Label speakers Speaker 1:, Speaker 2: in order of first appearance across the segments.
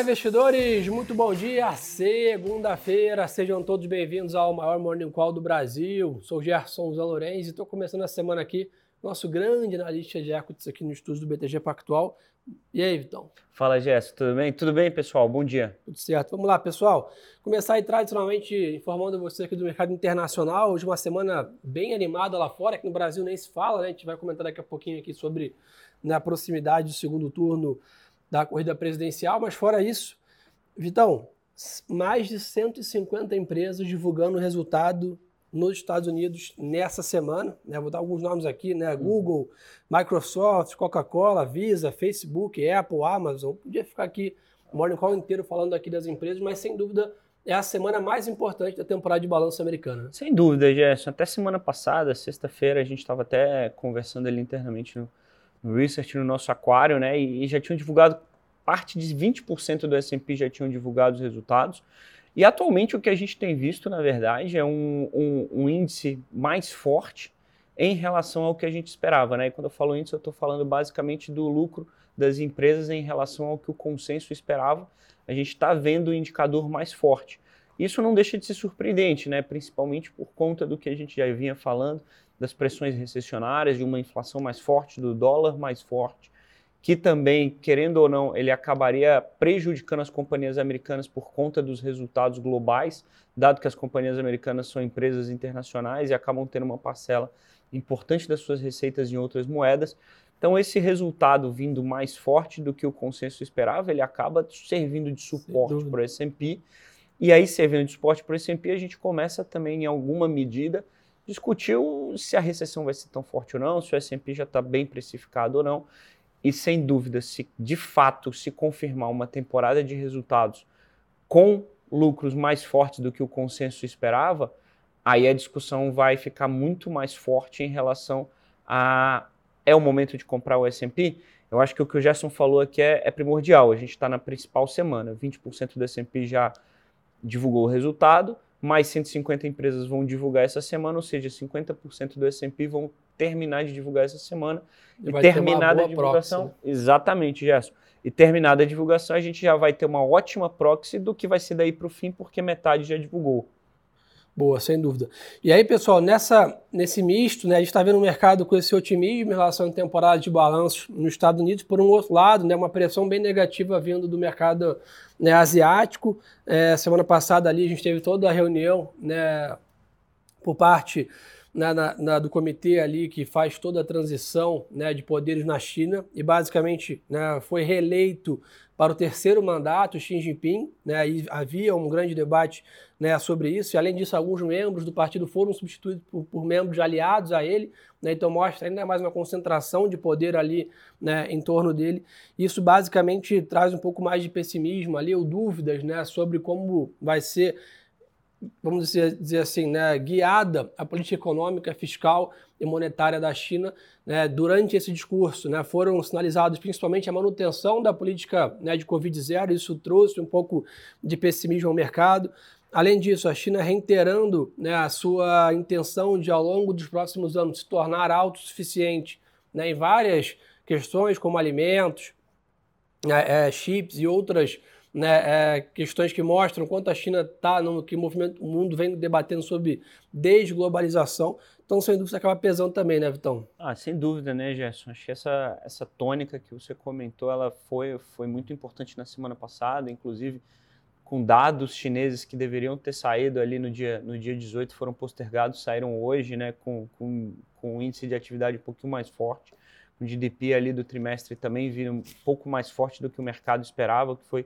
Speaker 1: Olá, investidores! Muito bom dia! Segunda-feira, sejam todos bem-vindos ao maior Morning Call do Brasil. Sou Gerson Zalorenz e estou começando a semana aqui, nosso grande analista de equities aqui no estúdio do BTG Pactual. E aí, Vitão?
Speaker 2: Fala, Gerson, tudo bem? Tudo bem, pessoal? Bom dia.
Speaker 1: Tudo certo. Vamos lá, pessoal. Começar aí tradicionalmente informando você aqui do mercado internacional. Hoje uma semana bem animada lá fora, que no Brasil nem se fala, né? A gente vai comentar daqui a pouquinho aqui sobre na né, proximidade do segundo turno da corrida presidencial, mas fora isso, Vitão, mais de 150 empresas divulgando o resultado nos Estados Unidos nessa semana. Né? Vou dar alguns nomes aqui, né? Uhum. Google, Microsoft, Coca-Cola, Visa, Facebook, Apple, Amazon. Podia ficar aqui o Morning Call inteiro falando aqui das empresas, mas sem dúvida é a semana mais importante da temporada de balanço americana.
Speaker 2: Sem dúvida, Gerson. Até semana passada, sexta-feira, a gente estava até conversando ali internamente no research no nosso aquário, né? E, já tinham divulgado parte de 20% do S&P já tinham divulgado os resultados. E atualmente o que a gente tem visto, na verdade, é um, um, um índice mais forte em relação ao que a gente esperava, né? E quando eu falo índice, eu estou falando basicamente do lucro das empresas em relação ao que o consenso esperava. A gente está vendo o indicador mais forte. Isso não deixa de ser surpreendente, né? Principalmente por conta do que a gente já vinha falando das pressões recessionárias, de uma inflação mais forte, do dólar mais forte, que também, querendo ou não, ele acabaria prejudicando as companhias americanas por conta dos resultados globais, dado que as companhias americanas são empresas internacionais e acabam tendo uma parcela importante das suas receitas em outras moedas. Então, esse resultado vindo mais forte do que o consenso esperava, ele acaba servindo de suporte para o S&P. E aí, servindo de suporte para o S&P, a gente começa também, em alguma medida, discutiu se a recessão vai ser tão forte ou não, se o S&P já está bem precificado ou não. E sem dúvida, se de fato se confirmar uma temporada de resultados com lucros mais fortes do que o consenso esperava, aí a discussão vai ficar muito mais forte em relação a é o momento de comprar o S&P. Eu acho que o que o Gerson falou aqui é, é primordial. A gente está na principal semana, 20% do S&P já divulgou o resultado, mais 150 empresas vão divulgar essa semana, ou seja, 50% do S&P vão terminar de divulgar essa semana. E, e terminada a divulgação, proxy. exatamente, Gerson. E terminada a divulgação, a gente já vai ter uma ótima proxy do que vai ser daí para o fim, porque metade já divulgou.
Speaker 1: Boa, sem dúvida. E aí, pessoal, nessa, nesse misto, né, a gente está vendo o mercado com esse otimismo em relação à temporada de balanços nos Estados Unidos, por um outro lado, né, uma pressão bem negativa vindo do mercado né, asiático. É, semana passada ali a gente teve toda a reunião né, por parte na, na, do comitê ali que faz toda a transição né, de poderes na China e basicamente né, foi reeleito para o terceiro mandato Xi Jinping. Né, e havia um grande debate né, sobre isso, e além disso, alguns membros do partido foram substituídos por, por membros aliados a ele, né, então mostra ainda mais uma concentração de poder ali né, em torno dele. Isso basicamente traz um pouco mais de pessimismo ali, ou dúvidas né, sobre como vai ser vamos dizer, dizer assim, né, guiada a política econômica, fiscal e monetária da China né, durante esse discurso. Né, foram sinalizados principalmente a manutenção da política né, de Covid-0, isso trouxe um pouco de pessimismo ao mercado. Além disso, a China reiterando né, a sua intenção de, ao longo dos próximos anos, se tornar autossuficiente né, em várias questões, como alimentos, né, é, chips e outras né, é, questões que mostram quanto a China está no que movimento, o mundo vem debatendo sobre desglobalização. Então, sem dúvida, acaba pesando também, né, Vitão?
Speaker 2: Ah, sem dúvida, né, Gerson? Acho que essa, essa tônica que você comentou, ela foi, foi muito importante na semana passada, inclusive com dados chineses que deveriam ter saído ali no dia, no dia 18, foram postergados, saíram hoje, né, com, com, com um índice de atividade um pouquinho mais forte. O GDP ali do trimestre também viram um pouco mais forte do que o mercado esperava, que foi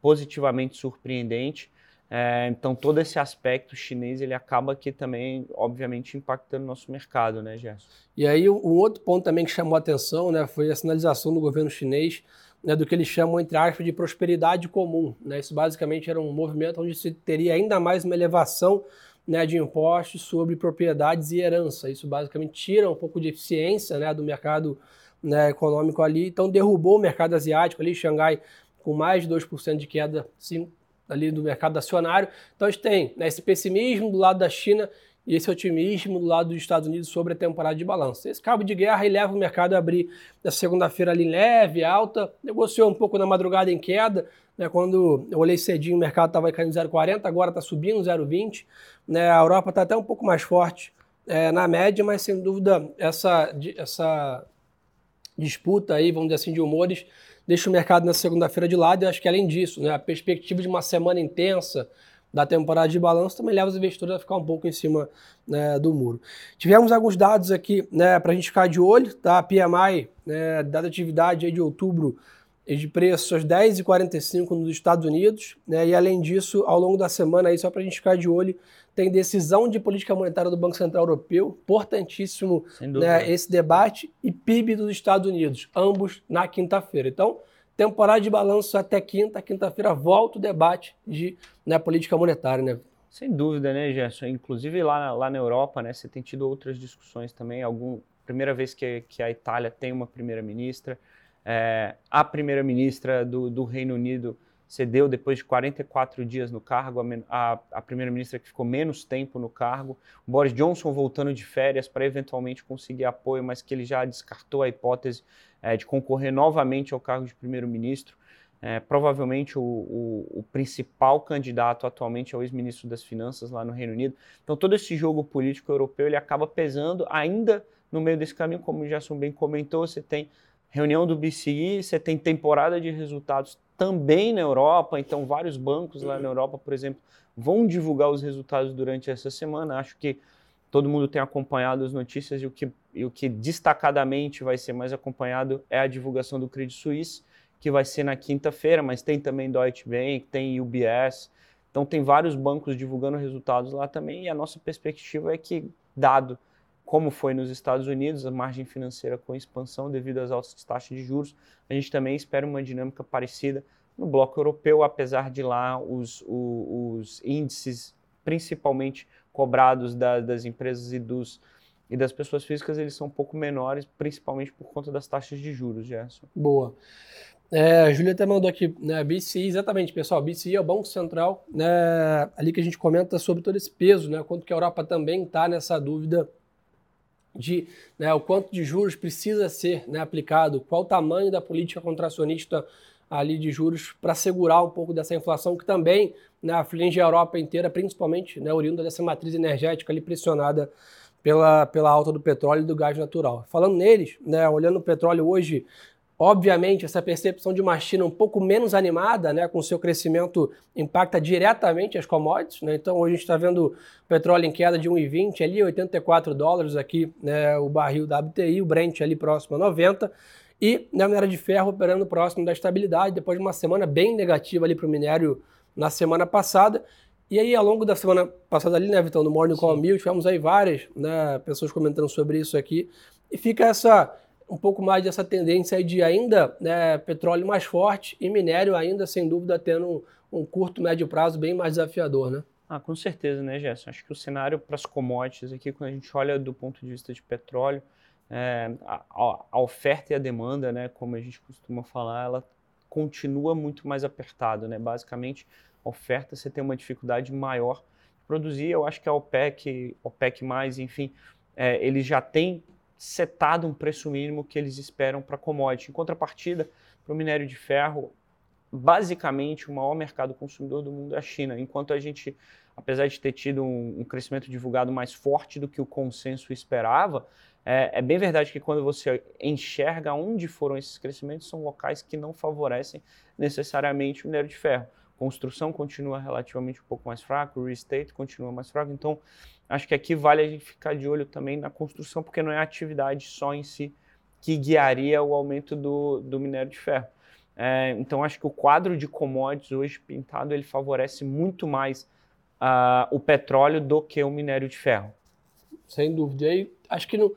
Speaker 2: positivamente surpreendente. É, então todo esse aspecto chinês ele acaba que também, obviamente, impactando o nosso mercado, né, Gerson?
Speaker 1: E aí um outro ponto também que chamou a atenção, né, foi a sinalização do governo chinês né, do que eles chamam entre aspas de prosperidade comum. Né? Isso basicamente era um movimento onde se teria ainda mais uma elevação né, de impostos sobre propriedades e herança. Isso basicamente tira um pouco de eficiência né, do mercado né, econômico ali. Então derrubou o mercado asiático ali, Xangai com mais de 2% de queda sim, ali do mercado acionário. Então a gente tem né, esse pessimismo do lado da China e esse otimismo do lado dos Estados Unidos sobre a temporada de balanço. Esse cabo de guerra leva o mercado a abrir na segunda-feira ali leve, alta, negociou um pouco na madrugada em queda, né, quando eu olhei cedinho o mercado estava caindo 0,40, agora está subindo 0,20, né, a Europa está até um pouco mais forte é, na média, mas sem dúvida essa, essa disputa aí, vamos dizer assim, de humores, deixa o mercado na segunda-feira de lado e acho que além disso, né, a perspectiva de uma semana intensa, da temporada de balanço também leva os investidores a ficar um pouco em cima né, do muro. Tivemos alguns dados aqui né, para a gente ficar de olho, tá? PMI, né, dada atividade de outubro de preços às 10h45 nos Estados Unidos, né, e além disso, ao longo da semana, aí, só para a gente ficar de olho, tem decisão de política monetária do Banco Central Europeu, importantíssimo né, esse debate, e PIB dos Estados Unidos, ambos na quinta-feira. Então, temporada de balanço até quinta. Quinta-feira volta o debate de né, política monetária, né?
Speaker 2: Sem dúvida, né, Gerson? Inclusive lá, lá na Europa, né, você tem tido outras discussões também. Algum, primeira vez que, que a Itália tem uma primeira-ministra. É, a primeira-ministra do, do Reino Unido cedeu depois de 44 dias no cargo, a, a primeira-ministra que ficou menos tempo no cargo. O Boris Johnson voltando de férias para eventualmente conseguir apoio, mas que ele já descartou a hipótese é, de concorrer novamente ao cargo de primeiro-ministro. É, provavelmente o, o, o, principal candidato atualmente é o ex-ministro das Finanças lá no Reino Unido. Então todo esse jogo político europeu ele acaba pesando ainda no meio desse caminho, como o Gerson bem comentou, você tem reunião do BCE, você tem temporada de resultados também na Europa, então vários bancos lá na Europa, por exemplo, vão divulgar os resultados durante essa semana. Acho que todo mundo tem acompanhado as notícias e o que, e o que destacadamente vai ser mais acompanhado é a divulgação do Credit Suisse, que vai ser na quinta-feira, mas tem também Deutsche Bank, tem UBS, então tem vários bancos divulgando resultados lá também e a nossa perspectiva é que, dado como foi nos Estados Unidos, a margem financeira com expansão devido às altas taxas de juros, a gente também espera uma dinâmica parecida no bloco europeu, apesar de lá os, os, os índices, principalmente cobrados da, das empresas e, dos, e das pessoas físicas, eles são um pouco menores, principalmente por conta das taxas de juros, Gerson.
Speaker 1: Boa. É, a Júlia até mandou aqui, né, BCI, exatamente, pessoal, BCI é o Banco Central, né, ali que a gente comenta sobre todo esse peso, né, quanto que a Europa também está nessa dúvida de né, o quanto de juros precisa ser né, aplicado, qual o tamanho da política contracionista ali de juros para segurar um pouco dessa inflação que também né, aflige a Europa inteira, principalmente né, oriunda dessa matriz energética ali pressionada pela, pela alta do petróleo e do gás natural. Falando neles, né, olhando o petróleo hoje, obviamente essa percepção de uma China um pouco menos animada, né, com seu crescimento impacta diretamente as commodities, né, então hoje a gente está vendo petróleo em queda de 1,20 ali, 84 dólares aqui, né, o barril da WTI, o Brent ali próximo a 90, e na minério de ferro operando próximo da estabilidade, depois de uma semana bem negativa ali para o minério na semana passada. E aí, ao longo da semana passada ali, né, Vitão, no Morning Call Mil, tivemos aí várias né, pessoas comentando sobre isso aqui. E fica essa um pouco mais dessa tendência de ainda né, petróleo mais forte e minério ainda, sem dúvida, tendo um, um curto, médio prazo bem mais desafiador, né?
Speaker 2: Ah, com certeza, né, Gerson? Acho que o cenário para as commodities aqui, quando a gente olha do ponto de vista de petróleo, é, a, a, oferta e a demanda, né, como a gente costuma falar, ela continua muito mais apertado, né? Basicamente, a oferta você tem uma dificuldade maior de produzir. Eu acho que a OPEC, OPEC mais, enfim, é, eles já têm setado um preço mínimo que eles esperam para commodity. Em contrapartida, para o minério de ferro, basicamente o maior mercado consumidor do mundo é a China. Enquanto a gente, apesar de ter tido um, um crescimento divulgado mais forte do que o consenso esperava, é, é, bem verdade que quando você enxerga onde foram esses crescimentos, são locais que não favorecem necessariamente o minério de ferro. Construção continua relativamente um pouco mais fraco, o real estate continua mais fraco, então acho que aqui vale a gente ficar de olho também na construção, porque não é a atividade só em si que guiaria o aumento do, do minério de ferro. É, então acho que o quadro de commodities hoje pintado ele favorece muito mais uh, o petróleo do que o minério de ferro.
Speaker 1: Sem dúvida. E aí, acho que no,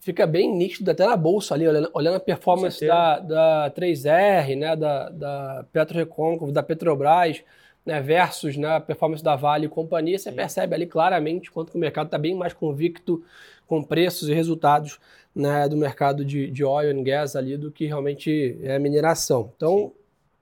Speaker 1: fica bem nítido até na bolsa ali, olhando, olhando a performance da, da 3R, né, da, da PetroRecôncavo, da Petrobras, né, versus né, a performance da Vale e companhia, você Sim. percebe ali claramente quanto o mercado está bem mais convicto com preços e resultados né, do mercado de, de oil and gas ali do que realmente é mineração. Então, Sim.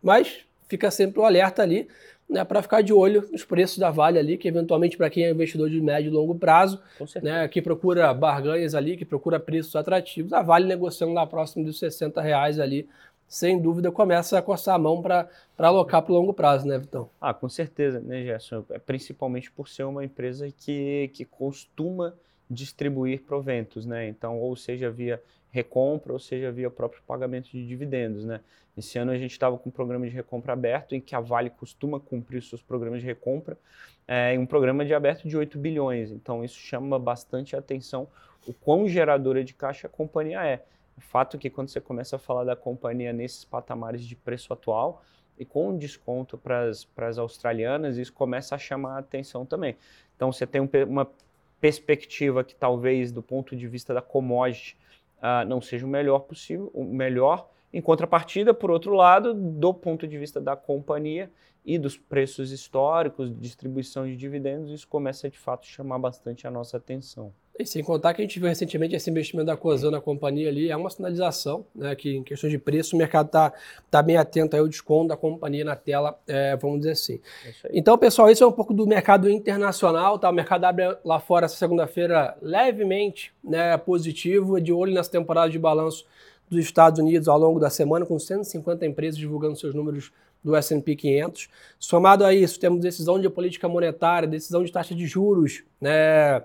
Speaker 1: mas fica sempre o alerta ali né, para ficar de olho nos preços da Vale ali, que eventualmente para quem é investidor de médio e longo prazo, né, que procura barganhas ali, que procura preços atrativos, a Vale negociando lá próximo dos 60 reais ali, sem dúvida começa a coçar a mão para alocar para o longo prazo, né, Vitão?
Speaker 2: Ah, com certeza, né, Gerson? É principalmente por ser uma empresa que, que costuma distribuir proventos, né? Então, ou seja via recompra, ou seja via próprio pagamento de dividendos, né? Esse ano a gente estava com um programa de recompra aberto, em que a Vale costuma cumprir seus programas de recompra, é, um programa de aberto de 8 bilhões. Então, isso chama bastante atenção o quão geradora de caixa a companhia é. O fato é que quando você começa a falar da companhia nesses patamares de preço atual, e com desconto para as australianas, isso começa a chamar a atenção também. Então, você tem um, uma perspectiva que talvez do ponto de vista da commodity uh, não seja o melhor possível, o melhor. Em contrapartida, por outro lado, do ponto de vista da companhia e dos preços históricos, distribuição de dividendos, isso começa de fato a chamar bastante a nossa atenção.
Speaker 1: E sem contar que a gente viu recentemente esse investimento da Cosan na companhia ali, é uma sinalização, né, que em questões de preço o mercado está tá bem atento ao desconto da companhia na tela, é, vamos dizer assim. É então, pessoal, isso é um pouco do mercado internacional, tá? O mercado abre lá fora essa segunda-feira levemente né, positivo, de olho nessa temporada de balanço dos Estados Unidos ao longo da semana, com 150 empresas divulgando seus números do S&P 500. Somado a isso, temos decisão de política monetária, decisão de taxa de juros, né,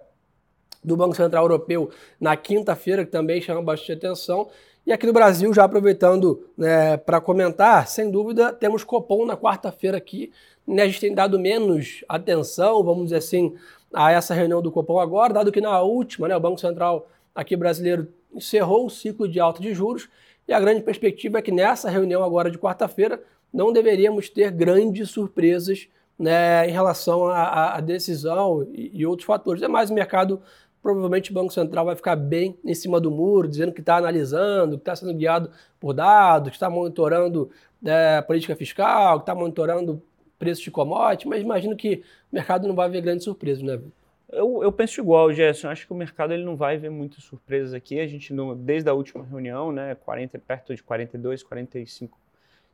Speaker 1: do Banco Central Europeu na quinta-feira, que também chama bastante atenção. E aqui no Brasil, já aproveitando né, para comentar, sem dúvida, temos Copom na quarta-feira aqui. Né, a gente tem dado menos atenção, vamos dizer assim, a essa reunião do Copom agora, dado que na última, né, o Banco Central aqui brasileiro encerrou o ciclo de alta de juros e a grande perspectiva é que nessa reunião agora de quarta-feira não deveríamos ter grandes surpresas né, em relação à, decisão e, e, outros fatores. É mais o mercado provavelmente o Banco Central vai ficar bem em cima do muro, dizendo que está analisando, que está sendo guiado por dados, que está monitorando é, política fiscal, que está monitorando preços de commodity, mas imagino que o mercado não vai ver grandes surpresas, né?
Speaker 2: Eu, eu penso igual, Gerson. Acho que o mercado ele não vai ver muitas surpresas aqui. A gente, não, desde a última reunião, né, 40, perto de 42, 45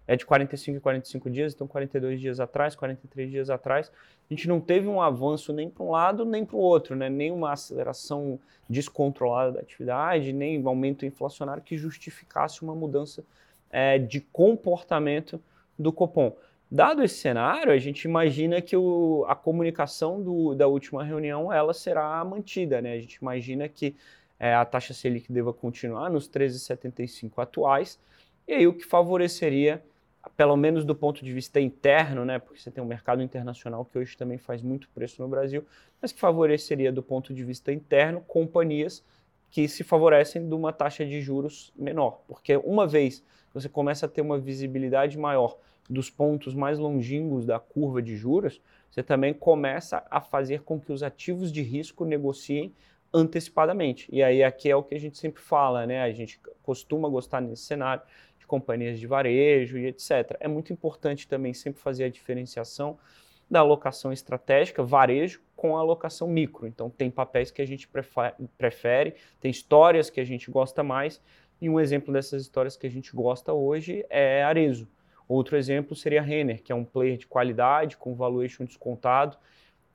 Speaker 2: é de 45 e 45 dias, então 42 dias atrás, 43 dias atrás, a gente não teve um avanço nem para um lado nem para o outro, né? nem uma aceleração descontrolada da atividade, nem um aumento inflacionário que justificasse uma mudança é, de comportamento do Copom. Dado esse cenário, a gente imagina que o, a comunicação do, da última reunião ela será mantida. Né? A gente imagina que é, a taxa Selic deva continuar nos 13,75 atuais, e aí o que favoreceria pelo menos do ponto de vista interno, né, porque você tem um mercado internacional que hoje também faz muito preço no Brasil, mas que favoreceria do ponto de vista interno companhias que se favorecem de uma taxa de juros menor, porque uma vez você começa a ter uma visibilidade maior dos pontos mais longínquos da curva de juros, você também começa a fazer com que os ativos de risco negociem antecipadamente. E aí aqui é o que a gente sempre fala, né? A gente costuma gostar nesse cenário de companhias de varejo e etc. É muito importante também sempre fazer a diferenciação da alocação estratégica, varejo, com a alocação micro. Então, tem papéis que a gente prefere, tem histórias que a gente gosta mais, e um exemplo dessas histórias que a gente gosta hoje é Arezo. Outro exemplo seria Renner, que é um player de qualidade, com valuation descontado,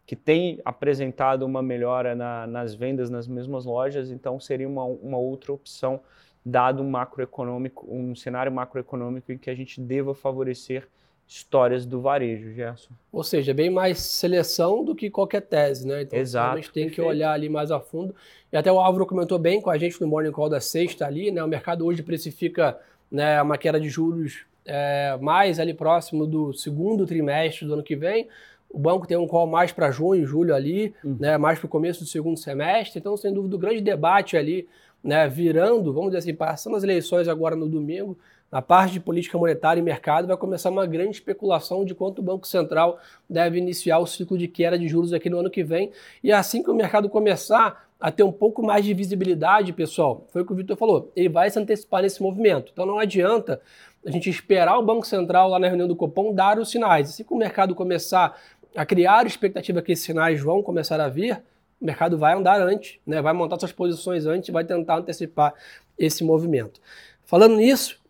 Speaker 2: que tem apresentado uma melhora na, nas vendas nas mesmas lojas, então seria uma, uma outra opção dado um macroeconômico, um cenário macroeconômico em que a gente deva favorecer histórias do varejo, Gerson.
Speaker 1: Ou seja, bem mais seleção do que qualquer tese, né?
Speaker 2: Então, Exato,
Speaker 1: a gente tem perfeito. que olhar ali mais a fundo. E até o Álvaro comentou bem com a gente no Morning Call da sexta ali, né? O mercado hoje precifica né, uma queda de juros é, mais ali próximo do segundo trimestre do ano que vem. O banco tem um call mais para junho, julho ali, uhum. né, mais para o começo do segundo semestre. Então, sem dúvida, o grande debate ali né, virando, vamos dizer assim, passando as eleições agora no domingo, na parte de política monetária e mercado, vai começar uma grande especulação de quanto o Banco Central deve iniciar o ciclo de queda de juros aqui no ano que vem. E assim que o mercado começar a ter um pouco mais de visibilidade, pessoal, foi o que o Vitor falou, ele vai se antecipar nesse movimento. Então não adianta a gente esperar o Banco Central lá na reunião do Copom dar os sinais. Assim que o mercado começar a criar expectativa que esses sinais vão começar a vir, o mercado vai andar antes, né? vai montar suas posições antes, vai tentar antecipar esse movimento. Falando nisso,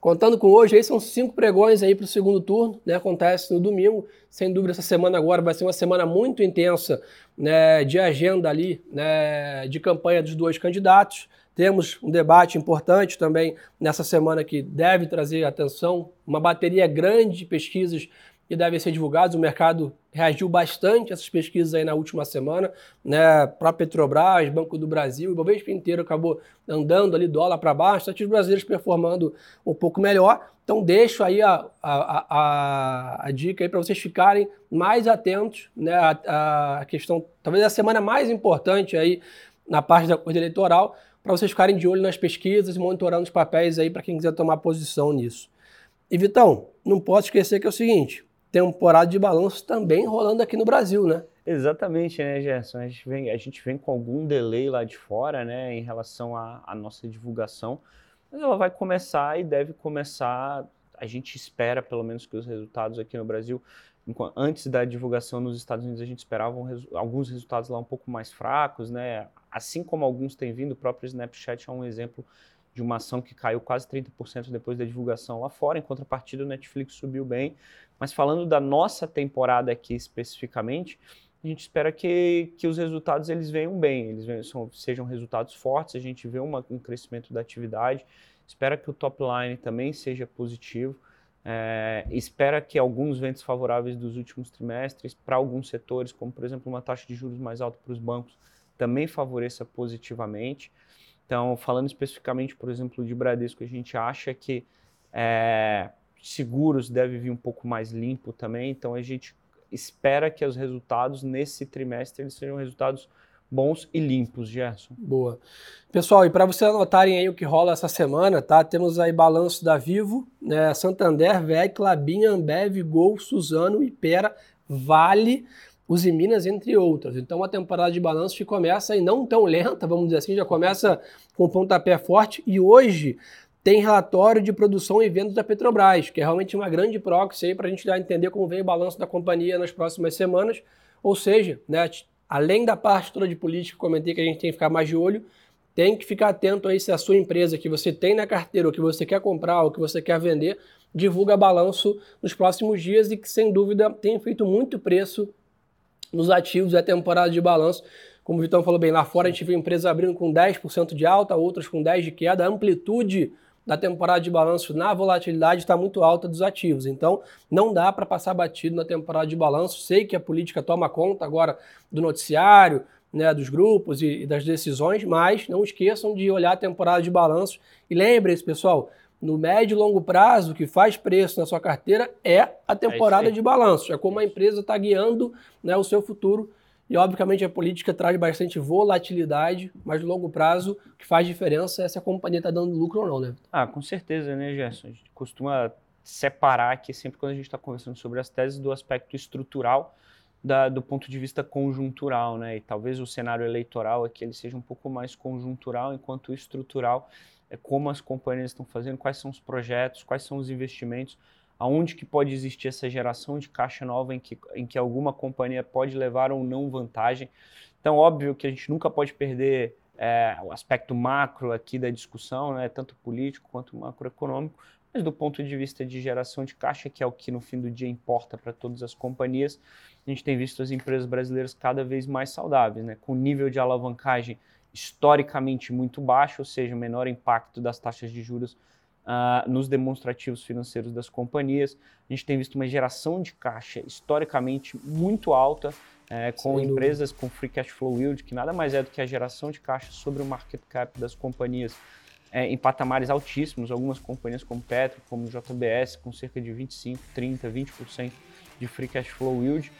Speaker 1: Contando com hoje, aí são cinco pregões aí para o segundo turno, né? Acontece no domingo. Sem dúvida, essa semana agora vai ser uma semana muito intensa né, de agenda ali, né, de campanha dos dois candidatos. Temos um debate importante também nessa semana que deve trazer atenção, uma bateria grande de pesquisas que devem ser divulgados. O mercado reagiu bastante a essas pesquisas aí na última semana, né? Para Petrobras, Banco do Brasil, o Ibovespa inteiro acabou andando ali dólar para baixo, ativos brasileiros performando um pouco melhor. Então deixo aí a, a, a, a dica aí para vocês ficarem mais atentos, né? A, a questão, talvez a semana mais importante aí na parte da coisa eleitoral, para vocês ficarem de olho nas pesquisas e monitorando os papéis aí para quem quiser tomar posição nisso. E Vitão, não posso esquecer que é o seguinte, temporada de balanço também rolando aqui no Brasil, né?
Speaker 2: Exatamente, né, Gerson? A gente vem, a gente vem com algum delay lá de fora, né, em relação à, nossa divulgação, mas ela vai começar e deve começar. A gente espera, pelo menos, que os resultados aqui no Brasil, antes da divulgação nos Estados Unidos, a gente esperava um, alguns resultados lá um pouco mais fracos, né? Assim como alguns têm vindo, o próprio Snapchat é um exemplo de uma ação que caiu quase 30% depois da divulgação lá fora, em contrapartida o Netflix subiu bem. Mas falando da nossa temporada aqui especificamente, a gente espera que, que os resultados eles venham bem, eles venham, são, sejam resultados fortes, a gente vê uma, um crescimento da atividade, espera que o top line também seja positivo, é, espera que alguns ventos favoráveis dos últimos trimestres para alguns setores, como por exemplo uma taxa de juros mais alta para os bancos, também favoreça positivamente. Então, falando especificamente, por exemplo, de Bradesco, a gente acha que é, seguros deve vir um pouco mais limpo também. Então, a gente espera que os resultados nesse trimestre eles sejam resultados bons e limpos, Gerson.
Speaker 1: Boa. Pessoal, e para vocês anotarem aí o que rola essa semana, tá? Temos aí balanço da Vivo, né? Santander, VEC, Labinha, Ambev, Gol, Suzano, Ipera, Vale, Uzi Minas, entre outras. Então a temporada de balanço que começa e não tão lenta, vamos dizer assim, já começa com pontapé forte e hoje tem relatório de produção e vendas da Petrobras, que é realmente uma grande proxy aí para a gente já entender como vem o balanço da companhia nas próximas semanas. Ou seja, né, além da parte toda de política que comentei que a gente tem que ficar mais de olho, tem que ficar atento aí se a sua empresa que você tem na carteira, ou que você quer comprar, ou que você quer vender, divulga balanço nos próximos dias e que sem dúvida tem feito muito preço nos ativos é temporada de balanço. Como o Vitão falou bem, lá fora a gente viu empresas abrindo com 10% de alta, outras com 10% de queda. A amplitude da temporada de balanço na volatilidade está muito alta dos ativos. Então, não dá para passar batido na temporada de balanço. Sei que a política toma conta agora do noticiário, né, dos grupos e, e das decisões, mas não esqueçam de olhar a temporada de balanço. E lembrem-se, pessoal, no médio e longo prazo, o que faz preço na sua carteira é a temporada é de balanço. É como a empresa está guiando né, o seu futuro. E, obviamente, a política traz bastante volatilidade, mas no longo prazo, o que faz diferença é se a companhia está dando lucro ou não, né?
Speaker 2: Ah, com certeza, né, Gerson? A gente costuma separar aqui, sempre quando a gente está conversando sobre as teses, do aspecto estrutural da, do ponto de vista conjuntural, né? E talvez o cenário eleitoral aqui ele seja um pouco mais conjuntural, enquanto estrutural é como as companhias estão fazendo, quais são os projetos, quais são os investimentos, aonde que pode existir essa geração de caixa nova em que, em que alguma companhia pode levar ou não vantagem. Então, óbvio que a gente nunca pode perder é, o aspecto macro aqui da discussão, né, tanto político quanto macroeconômico, mas do ponto de vista de geração de caixa, que é o que no fim do dia importa para todas as companhias, a gente tem visto as empresas brasileiras cada vez mais saudáveis, né, com nível de alavancagem historicamente muito baixo, ou seja, menor impacto das taxas de juros uh, nos demonstrativos financeiros das companhias. A gente tem visto uma geração de caixa historicamente muito alta, é, com Sem empresas dúvida. com free cash flow yield, que nada mais é do que a geração de caixa sobre o market cap das companhias é, em patamares altíssimos. Algumas companhias como Petro, como JBS, com cerca de 25, 30, 20% de free cash flow yield.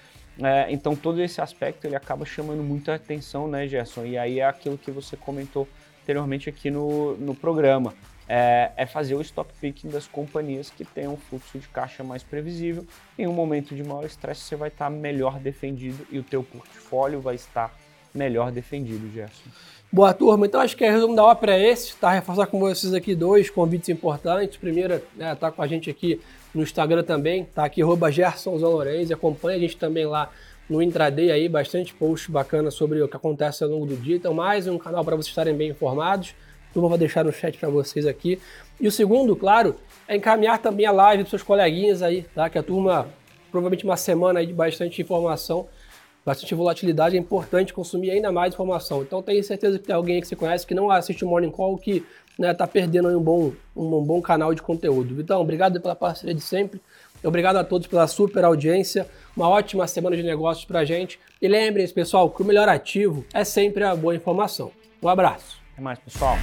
Speaker 2: É, então todo esse aspecto ele acaba chamando muita atenção, né, Gerson? E aí é aquilo que você comentou anteriormente aqui no, no programa. É, é, fazer o stock picking das companhias que tenham um fluxo de caixa mais previsível. Em um momento de maior estresse, você vai estar melhor defendido e o teu portfólio vai estar melhor defendido, Gerson.
Speaker 1: Boa turma, então acho que é resumo da ópera é esse, tá? Reforçar com vocês aqui dois convites importantes. Primeiro, né, tá com a gente aqui no Instagram também, tá aqui, arroba Gerson Lourenço, acompanha a gente também lá no intraday aí, bastante post bacana sobre o que acontece ao longo do dia. Então, mais um canal para vocês estarem bem informados. Eu vou deixar no chat para vocês aqui. E o segundo, claro, é encaminhar também a live para seus coleguinhas aí, tá? Que a turma, provavelmente uma semana aí de bastante informação, bastante volatilidade, é importante consumir ainda mais informação. Então tenho certeza que tem alguém que você conhece que não assiste o Morning Call que né, tá perdendo um bom, um bom canal de conteúdo. Então, obrigado pela parceria de sempre. Obrigado a todos pela super audiência. Uma ótima semana de negócios pra gente. E lembrem-se, pessoal, que o melhor ativo é sempre a boa informação. Um abraço.
Speaker 2: Mais, pessoal.